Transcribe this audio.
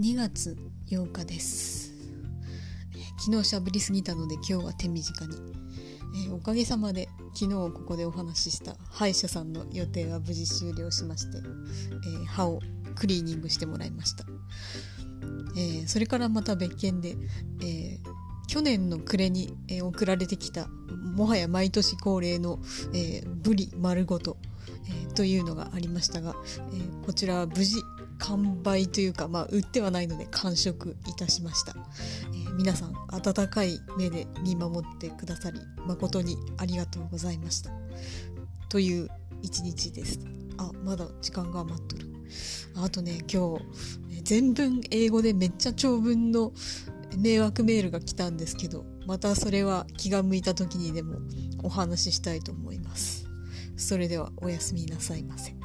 2月8日です。昨日しゃべりすぎたので今日は手短に、えー、おかげさまで昨日ここでお話しした歯医者さんの予定は無事終了しまして、えー、歯をクリーニングしてもらいました、えー、それからまた別件で、え去年の暮れに、え送られてきたもはや毎年恒例の、えブリ丸ごと、えというのがありましたが、えこちらは無事完売というか、まあ、売ってはないので完食いたしました、えー、皆さん温かい目で見守ってくださり誠にありがとうございました。という一日です。あまだ時間が余っとる。あとね今日全文英語でめっちゃ長文の迷惑メールが来たんですけどまたそれは気が向いた時にでもお話ししたいと思います。それではおやすみなさいませ。